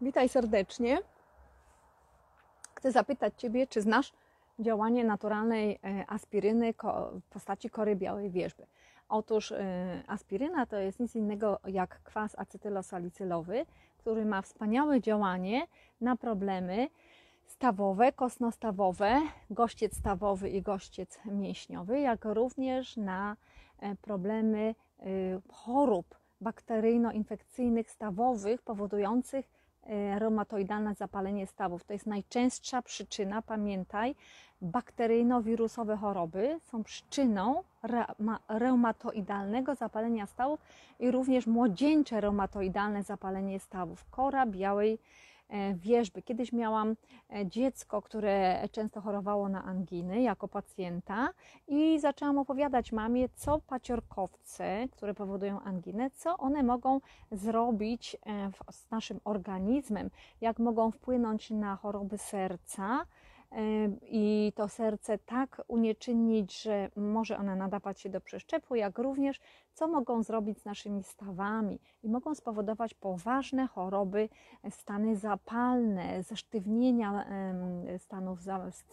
Witaj serdecznie. Chcę zapytać Ciebie, czy znasz działanie naturalnej e, aspiryny w postaci kory białej wierzby. Otóż e, aspiryna to jest nic innego jak kwas acetylosalicylowy, który ma wspaniałe działanie na problemy stawowe, kosnostawowe, gościec stawowy i gościec mięśniowy, jak również na e, problemy chorób bakteryjno-infekcyjnych stawowych powodujących reumatoidalne zapalenie stawów. To jest najczęstsza przyczyna, pamiętaj, bakteryjno-wirusowe choroby są przyczyną reumatoidalnego zapalenia stawów i również młodzieńcze reumatoidalne zapalenie stawów. Kora białej E, wierzby. Kiedyś miałam e, dziecko, które często chorowało na anginy jako pacjenta i zaczęłam opowiadać mamie, co paciorkowce, które powodują anginę, co one mogą zrobić e, z naszym organizmem, jak mogą wpłynąć na choroby serca, i to serce tak unieczynnić, że może ona nadawać się do przeszczepu, jak również co mogą zrobić z naszymi stawami i mogą spowodować poważne choroby, stany zapalne, zesztywnienia stanów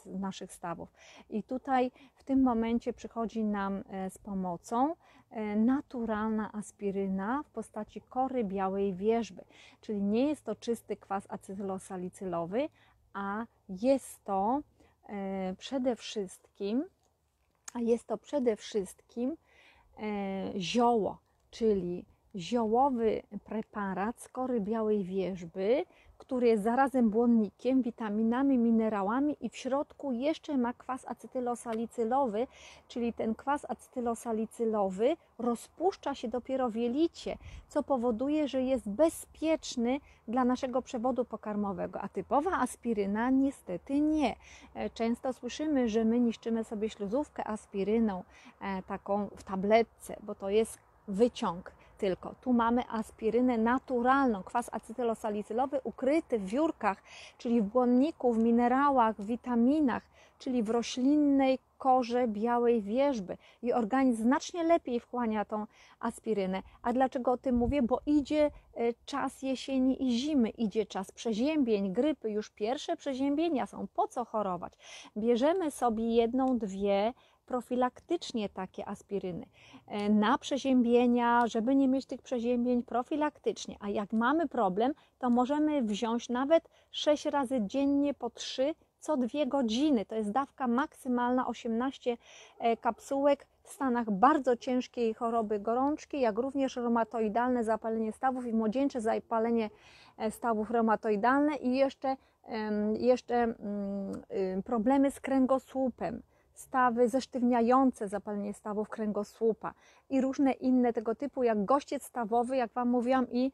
naszych stawów. I tutaj w tym momencie przychodzi nam e, z pomocą e, naturalna aspiryna w postaci kory białej wierzby, czyli nie jest to czysty kwas acetylosalicylowy, a jest to e, przede wszystkim, a jest to przede wszystkim e, zioło, czyli ziołowy preparat z kory białej wierzby, który jest zarazem błonnikiem, witaminami, minerałami i w środku jeszcze ma kwas acetylosalicylowy, czyli ten kwas acetylosalicylowy rozpuszcza się dopiero w jelicie, co powoduje, że jest bezpieczny dla naszego przewodu pokarmowego, a typowa aspiryna niestety nie. E, często słyszymy, że my niszczymy sobie śluzówkę aspiryną e, taką w tabletce, bo to jest wyciąg tylko. Tu mamy aspirynę naturalną, kwas acetylosalicylowy ukryty w wiórkach, czyli w błonniku, w minerałach, w witaminach, czyli w roślinnej korze białej wierzby. I organizm znacznie lepiej wchłania tą aspirynę. A dlaczego o tym mówię? Bo idzie e, czas jesieni i zimy, idzie czas przeziębień, grypy. Już pierwsze przeziębienia są. Po co chorować? Bierzemy sobie jedną, dwie profilaktycznie takie aspiryny e, na przeziębienia, żeby nie mieć tych przeziębień profilaktycznie. A jak mamy problem, to możemy wziąć nawet 6 razy dziennie po 3 co 2 godziny. To jest dawka maksymalna 18 e, kapsułek w stanach bardzo ciężkiej choroby gorączki, jak również reumatoidalne zapalenie stawów i młodzieńcze zapalenie e, stawów reumatoidalne i jeszcze, jeszcze mm, y, problemy z kręgosłupem stawy zesztywniające zapalenie stawów kręgosłupa i różne inne tego typu, jak gościec stawowy, jak Wam mówiłam, i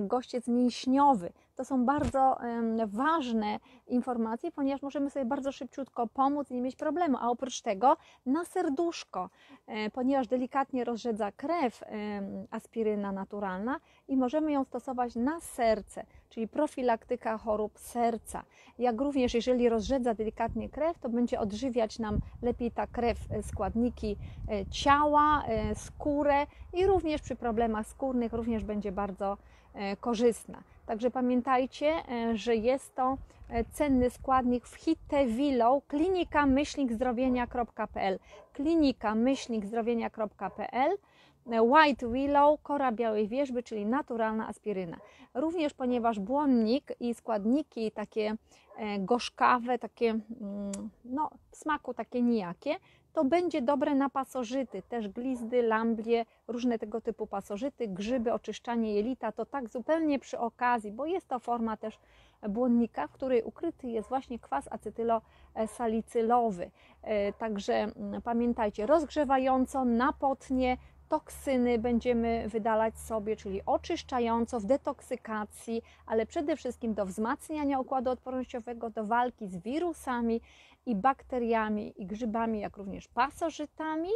gościec mięśniowy. To są bardzo ważne informacje, ponieważ możemy sobie bardzo szybciutko pomóc i nie mieć problemu. A oprócz tego na serduszko, e, ponieważ delikatnie rozrzedza krew aspiryna naturalna i możemy ją stosować na serce, czyli profilaktyka chorób serca. Jak również jeżeli rozrzedza delikatnie krew, to będzie odżywiać nam lepiej ta krew e, składniki ciała, skórę i również przy problemach skórnych również będzie bardzo e, korzystna. Także pamiętajcie, e, że jest to e, cenny składnik w Hitewilą klinika myślnikzdrowienia.pl klinika myślnikzdrowienia.pl White Willow, kora białej wierzby, czyli naturalna aspiryna. Również ponieważ błonnik i składniki takie gorzkawe, takie mm, no, w smaku takie nijakie, to będzie dobre na pasożyty, też glizdy, lamblie, różne tego typu pasożyty, grzyby, oczyszczanie jelita, to tak zupełnie przy okazji, bo jest to forma też błonnika, w której ukryty jest właśnie kwas acetylosalicylowy. E, także mm, pamiętajcie, rozgrzewająco, napotnie, toksyny będziemy wydalać sobie, czyli oczyszczająco, w detoksykacji, ale przede wszystkim do wzmacniania układu odpornościowego, do walki z wirusami i bakteriami i grzybami, jak również pasożytami,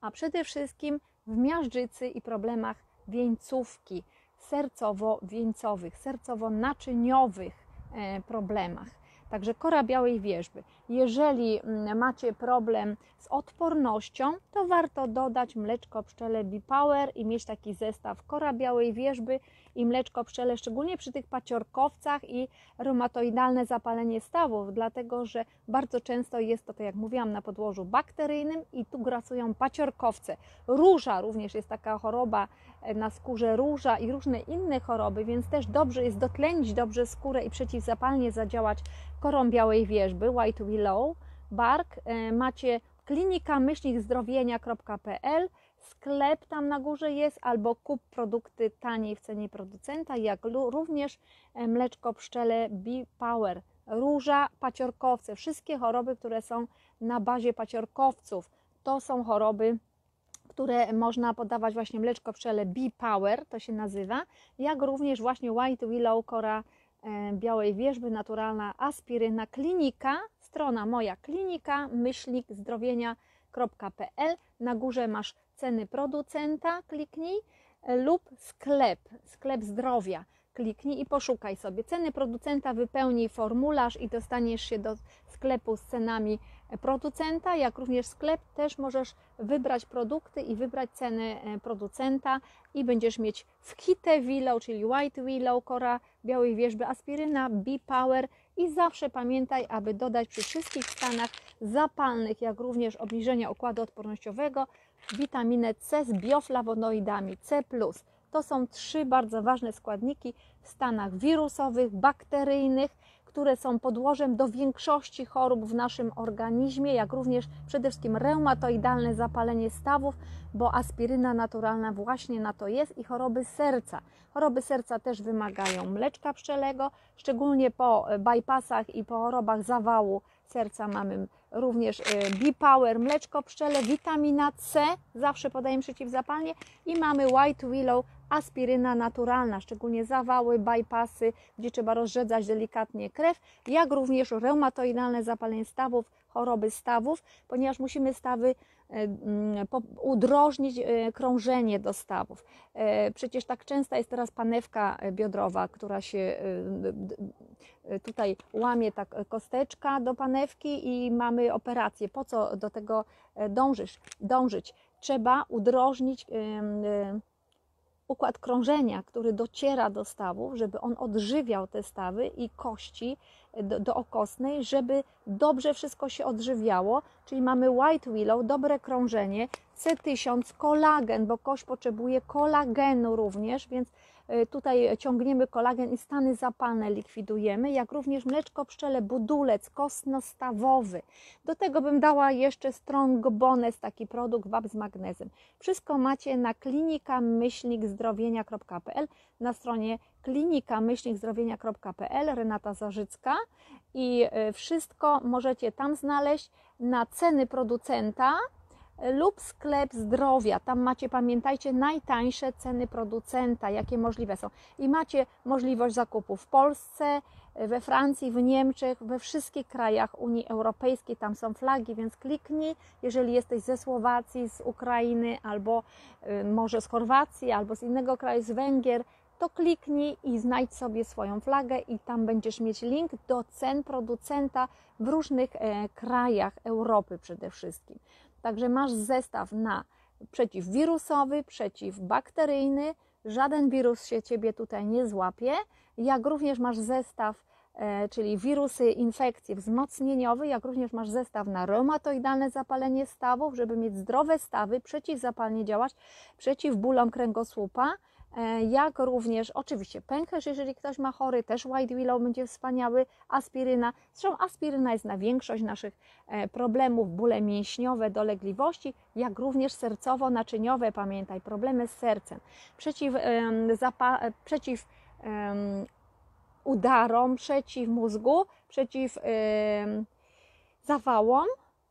a przede wszystkim w miażdżycy i problemach wieńcówki, sercowo-wieńcowych, sercowo-naczyniowych e, problemach. Także kora białej wierzby. Jeżeli mm, macie problem z odpornością, to warto dodać mleczko pszczele B-Power i mieć taki zestaw kora białej wierzby i mleczko pszczele, szczególnie przy tych paciorkowcach i reumatoidalne zapalenie stawów, dlatego że bardzo często jest to, tak jak mówiłam, na podłożu bakteryjnym i tu grasują paciorkowce. Róża również jest taka choroba na skórze róża i różne inne choroby, więc też dobrze jest dotlenić dobrze skórę i przeciwzapalnie zadziałać korą białej wierzby, white willow, bark. E, macie klinika myślnikzdrowienia.pl sklep tam na górze jest, albo kup produkty taniej w cenie producenta, jak również e, mleczko pszczele B-Power, róża, paciorkowce, wszystkie choroby, które są na bazie paciorkowców, to są choroby, które można podawać właśnie mleczko pszczele B-Power, to się nazywa, jak również właśnie White Willow, kora e, białej wierzby, naturalna aspiryna, klinika, strona moja klinika, myślnik zdrowienia.pl, na górze masz ceny producenta, kliknij, e, lub sklep, sklep zdrowia. Kliknij i poszukaj sobie ceny producenta, wypełnij formularz i dostaniesz się do sklepu z cenami producenta, jak również sklep też możesz wybrać produkty i wybrać cenę e, producenta i będziesz mieć w Kite Willow, czyli White Willow, kora białej wierzby, aspiryna, B-Power i zawsze pamiętaj, aby dodać przy wszystkich stanach zapalnych, jak również obniżenia układu odpornościowego, witaminę C z bioflawonoidami C+. To są trzy bardzo ważne składniki w stanach wirusowych, bakteryjnych, które są podłożem do większości chorób w naszym organizmie, jak również przede wszystkim reumatoidalne zapalenie stawów, bo aspiryna naturalna właśnie na to jest i choroby serca. Choroby serca też wymagają mleczka pszczelego, szczególnie po bypassach i po chorobach zawału serca mamy również y, B-Power, mleczko pszczele, witamina C, zawsze podajemy przeciwzapalnie i mamy White Willow, aspiryna naturalna, szczególnie zawały, bypassy, gdzie trzeba rozrzedzać delikatnie krew, jak również reumatoidalne zapalenie stawów, choroby stawów, ponieważ musimy stawy e, mm, udrożnić e, krążenie do stawów. E, przecież tak częsta jest teraz panewka biodrowa, która się tutaj łamie tak kosteczka do panewki i mamy operację. Po co do tego dążysz, dążyć? Trzeba udrożnić układ krążenia, który dociera do stawów, żeby on odżywiał te stawy i kości do, do okostnej, żeby dobrze wszystko się odżywiało, czyli mamy white willow, dobre krążenie, C1000, kolagen, bo kość potrzebuje kolagenu również, więc tutaj ciągniemy kolagen i stany zapalne likwidujemy, jak również mleczko pszczele, budulec kostnostawowy. Do tego bym dała jeszcze strong bonus, taki produkt wab z magnezem. Wszystko macie na klinika zdrowienia.pl na stronie klinika myślnikzdrowienia.pl Renata Zarzycka i y, wszystko możecie tam znaleźć na ceny producenta lub sklep zdrowia. Tam macie, pamiętajcie, najtańsze ceny producenta, jakie możliwe są. I macie możliwość zakupu w Polsce, we Francji, w Niemczech, we wszystkich krajach Unii Europejskiej. Tam są flagi, więc kliknij, jeżeli jesteś ze Słowacji, z Ukrainy, albo y, może z Chorwacji, albo z innego kraju, z Węgier to kliknij i znajdź sobie swoją flagę i tam będziesz mieć link do cen producenta w różnych e, krajach Europy przede wszystkim. Także masz zestaw na przeciwwirusowy, przeciwbakteryjny, żaden wirus się Ciebie tutaj nie złapie, jak również masz zestaw, e, czyli wirusy, infekcje wzmocnieniowe, jak również masz zestaw na reumatoidalne zapalenie stawów, żeby mieć zdrowe stawy, przeciwzapalnie działać, przeciw bólom kręgosłupa, jak również oczywiście pęcherz, jeżeli ktoś ma chory, też White Willow będzie wspaniały, aspiryna. Zresztą aspiryna jest na większość naszych e, problemów, bóle mięśniowe, dolegliwości, jak również sercowo-naczyniowe, pamiętaj, problemy z sercem. Przeciw, zapa, e, przeciw um, udarom, przeciw mózgu, przeciw um, zawałom,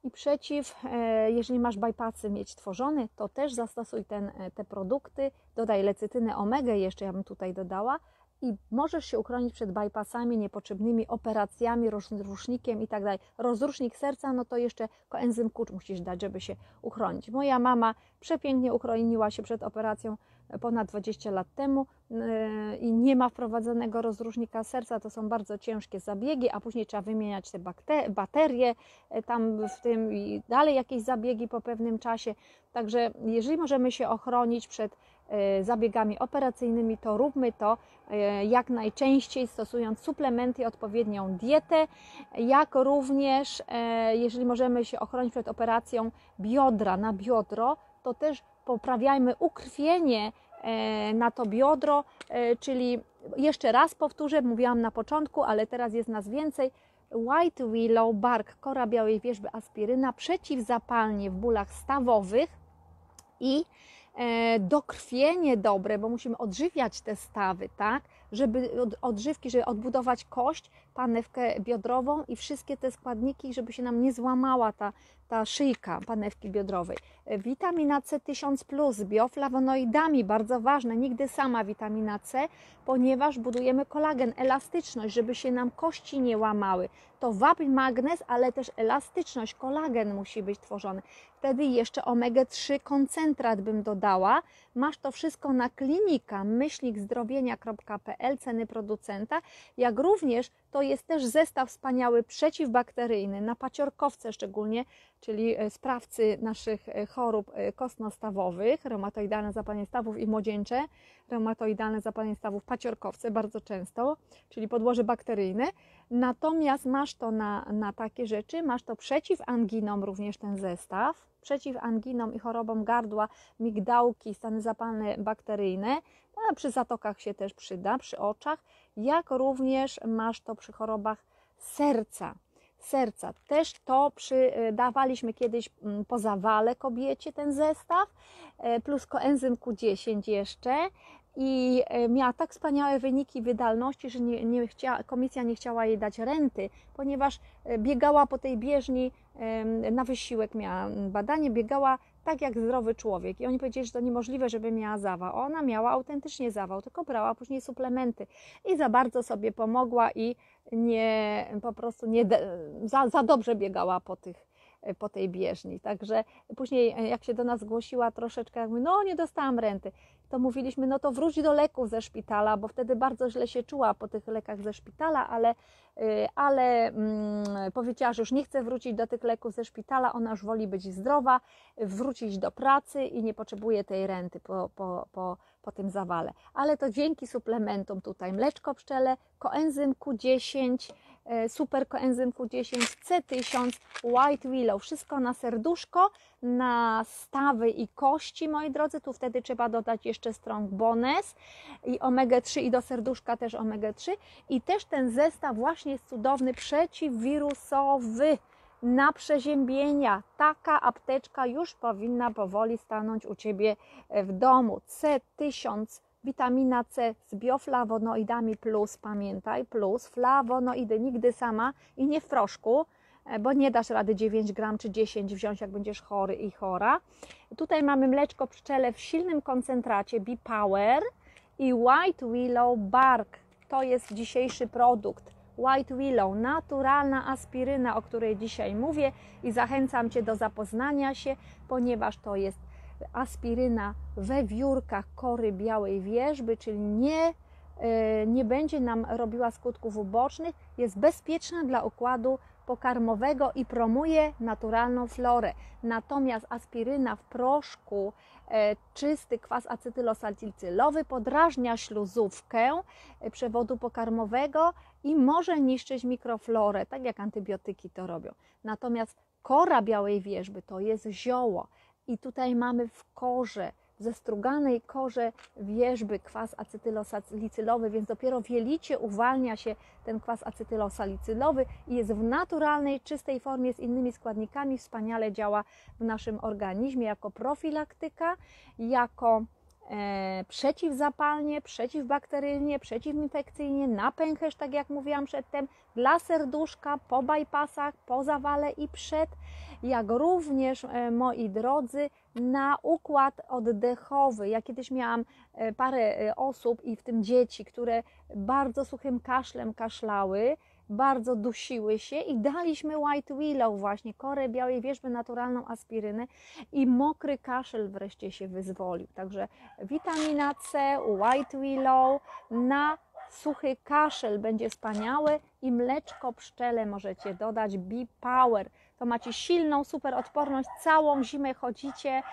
i przeciw, e, jeżeli masz bypassy mieć tworzony, to też zastosuj ten, e, te produkty, dodaj lecytynę omega, jeszcze ja bym tutaj dodała i możesz się uchronić przed bypassami, niepotrzebnymi operacjami, rozrusznikiem i tak dalej. Rozrusznik serca, no to jeszcze koenzym kurcz musisz dać, żeby się uchronić. Moja mama przepięknie uchroniła się przed operacją ponad 20 lat temu yy, i nie ma wprowadzonego rozrusznika serca. To są bardzo ciężkie zabiegi, a później trzeba wymieniać te baterie yy, tam w tym i dalej jakieś zabiegi po pewnym czasie. Także jeżeli możemy się ochronić przed yy, zabiegami operacyjnymi, to róbmy to jak najczęściej stosując suplementy, odpowiednią dietę, jak również jeżeli możemy się ochronić przed operacją biodra na biodro, to też poprawiajmy ukrwienie e, na to biodro, e, czyli jeszcze raz powtórzę, mówiłam na początku, ale teraz jest nas więcej. White Willow Bark, kora białej wierzby, aspiryna, przeciwzapalnie w bólach stawowych i e, dokrwienie dobre, bo musimy odżywiać te stawy, tak? Żeby od, odżywki, żeby odbudować kość, panewkę biodrową i wszystkie te składniki, żeby się nam nie złamała ta, ta szyjka panewki biodrowej. Witamina C 1000 plus, bioflawonoidami, bardzo ważne, nigdy sama witamina C, ponieważ budujemy kolagen, elastyczność, żeby się nam kości nie łamały. To wapień magnez, ale też elastyczność, kolagen musi być tworzony. Wtedy jeszcze omega-3 koncentrat bym dodała. Masz to wszystko na klinika myślnikzdrowienia.pl, ceny producenta, jak również to jest też zestaw wspaniały przeciwbakteryjny, na paciorkowce szczególnie, czyli e, sprawcy naszych e, chorób e, kostnostawowych, reumatoidalne zapalenie stawów i młodzieńcze, reumatoidalne zapalenie stawów paciorkowce bardzo często, czyli podłoże bakteryjne. Natomiast masz to na, na takie rzeczy, masz to przeciw anginom również ten zestaw, przeciw anginom i chorobom gardła, migdałki, stany zapalne bakteryjne, a przy zatokach się też przyda, przy oczach, jak również masz to przy chorobach serca. Serca. Też to przydawaliśmy kiedyś mm, po zawale kobiecie ten zestaw, e, plus koenzym Q10 jeszcze i e, miała tak wspaniałe wyniki wydalności, że nie, nie chciała, komisja nie chciała jej dać renty, ponieważ e, biegała po tej bieżni na wysiłek, miała badanie, biegała tak jak zdrowy człowiek. I oni powiedzieli, że to niemożliwe, żeby miała zawał. Ona miała autentycznie zawał, tylko brała później suplementy i za bardzo sobie pomogła i nie, po prostu nie, za, za dobrze biegała po tych po tej bieżni. Także później, jak się do nas zgłosiła troszeczkę, jak mówi, no nie dostałam renty, to mówiliśmy, no to wróć do leków ze szpitala, bo wtedy bardzo źle się czuła po tych lekach ze szpitala, ale, y, ale mm, powiedziała, że już nie chce wrócić do tych leków ze szpitala, ona już woli być zdrowa, wrócić do pracy i nie potrzebuje tej renty po, po, po, po tym zawale. Ale to dzięki suplementom tutaj mleczko pszczele, koenzym Q10, E, super koenzym Q10, C1000, White Willow, wszystko na serduszko, na stawy i kości, moi drodzy. Tu wtedy trzeba dodać jeszcze Strong Bones i omega-3 i do serduszka też omega-3. I też ten zestaw właśnie jest cudowny, przeciwwirusowy na przeziębienia. Taka apteczka już powinna powoli stanąć u Ciebie w domu. C1000 witamina C z bioflawonoidami plus, pamiętaj, plus flawonoidy nigdy sama i nie w proszku, e, bo nie dasz rady 9 gram czy 10 wziąć, jak będziesz chory i chora. Tutaj mamy mleczko pszczele w silnym koncentracie B-Power i White Willow Bark. To jest dzisiejszy produkt. White Willow, naturalna aspiryna, o której dzisiaj mówię i zachęcam Cię do zapoznania się, ponieważ to jest aspiryna we wiórkach kory białej wierzby, czyli nie, e, nie będzie nam robiła skutków ubocznych, jest bezpieczna dla układu pokarmowego i promuje naturalną florę. Natomiast aspiryna w proszku, e, czysty kwas acetylosalicyllowy podrażnia śluzówkę e, przewodu pokarmowego i może niszczyć mikroflorę, tak jak antybiotyki to robią. Natomiast kora białej wierzby to jest zioło. I tutaj mamy w korze, w zestruganej korze wierzby kwas acetylosalicylowy, więc dopiero w jelicie uwalnia się ten kwas acetylosalicylowy i jest w naturalnej, czystej formie z innymi składnikami, wspaniale działa w naszym organizmie jako profilaktyka, jako przeciwzapalnie, przeciwbakteryjnie, przeciwinfekcyjnie, na pęcherz, tak jak mówiłam przedtem, dla serduszka, po bypassach, po zawale i przed jak również, e, moi drodzy, na układ oddechowy. Ja kiedyś miałam e, parę e, osób, i w tym dzieci, które bardzo suchym kaszlem kaszlały, bardzo dusiły się i daliśmy White Willow właśnie, korę białej wierzby, naturalną aspirynę i mokry kaszel wreszcie się wyzwolił. Także witamina C, White Willow na suchy kaszel będzie wspaniały i mleczko pszczele możecie dodać, Be Power to macie silną, super odporność, całą zimę chodzicie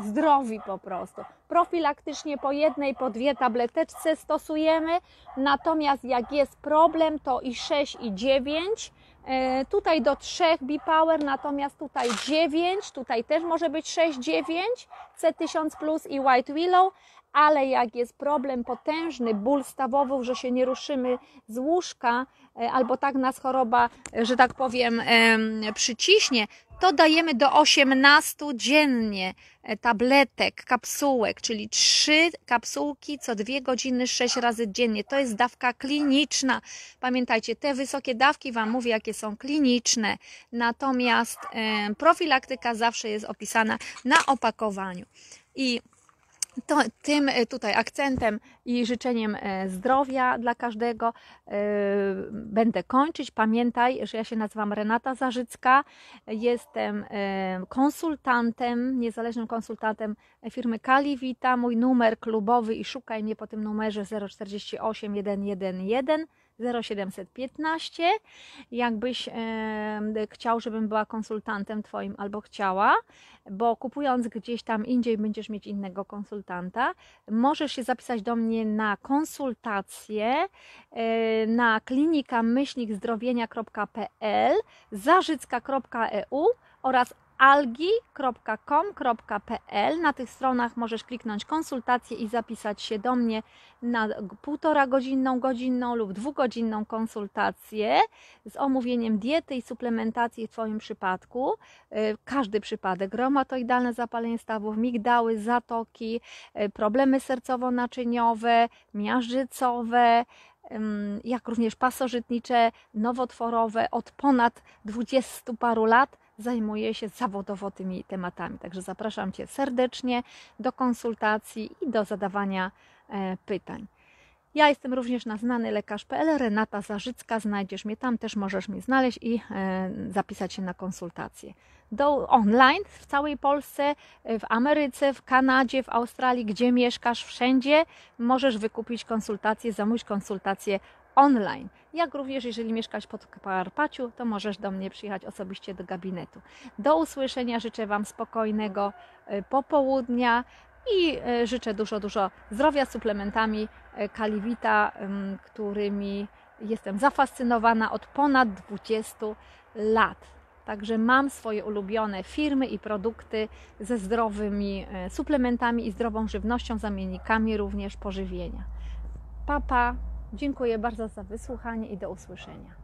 zdrowi po prostu. Profilaktycznie po jednej, po dwie tableteczce stosujemy, natomiast jak jest problem, to i 6 i 9. E, tutaj do 3 B-Power, natomiast tutaj 9, tutaj też może być 6-9, C1000 Plus i White Willow, ale jak jest problem potężny, ból stawowy, że się nie ruszymy z łóżka, albo tak nas choroba, e, że tak powiem, przyciśnie, to dajemy do 18 dziennie e, tabletek, kapsułek, czyli 3 kapsułki co 2 godziny 6 razy dziennie. To jest dawka kliniczna. Pamiętajcie, te wysokie dawki Wam mówię, jakie są kliniczne, natomiast profilaktyka zawsze jest opisana na opakowaniu. I to, tym e, tutaj akcentem i życzeniem e, zdrowia dla każdego e, będę kończyć. Pamiętaj, że ja się nazywam Renata Zarzycka. Jestem konsultantem, niezależnym konsultantem firmy Kalivita. Mój numer klubowy i szukaj mnie po tym numerze 048 111 0715. Jakbyś e, chciał, żebym była konsultantem Twoim albo chciała, bo kupując gdzieś tam indziej będziesz mieć innego konsultanta, możesz się zapisać do mnie na konsultację e, na klinika myślnikzdrowienia.pl, zarzycka.eu oraz algi.com.pl. Na tych stronach możesz kliknąć konsultację i zapisać się do mnie na półtora godzinną, godzinną lub dwugodzinną konsultację z omówieniem diety i suplementacji w Twoim przypadku. Y, każdy przypadek, reumatoidalne zapalenie stawów, migdały, zatoki, y, problemy sercowo-naczyniowe, miażdżycowe, jak również pasożytnicze, nowotworowe od ponad 20 paru lat zajmuję się zawodowo tymi tematami. Także zapraszam Cię serdecznie do konsultacji i do zadawania e, pytań. Ja jestem również na znany lekarz.pl, Renata Zarzycka, znajdziesz mnie tam, też możesz mnie znaleźć i e, zapisać się na konsultacje. Do online w całej Polsce, e, w Ameryce, w Kanadzie, w Australii, gdzie mieszkasz, wszędzie możesz wykupić konsultację, zamówić konsultację online. Jak również, jeżeli mieszkasz pod Karpaciu, to możesz do mnie przyjechać osobiście do gabinetu. Do usłyszenia, życzę Wam spokojnego e, popołudnia i e, życzę dużo, dużo zdrowia suplementami e, Kaliwita, którymi jestem zafascynowana od ponad 20 lat. Także mam swoje ulubione firmy i produkty ze zdrowymi suplementami i zdrową żywnością, zamiennikami również pożywienia. Papa. Pa. Dziękuję bardzo za wysłuchanie i do usłyszenia.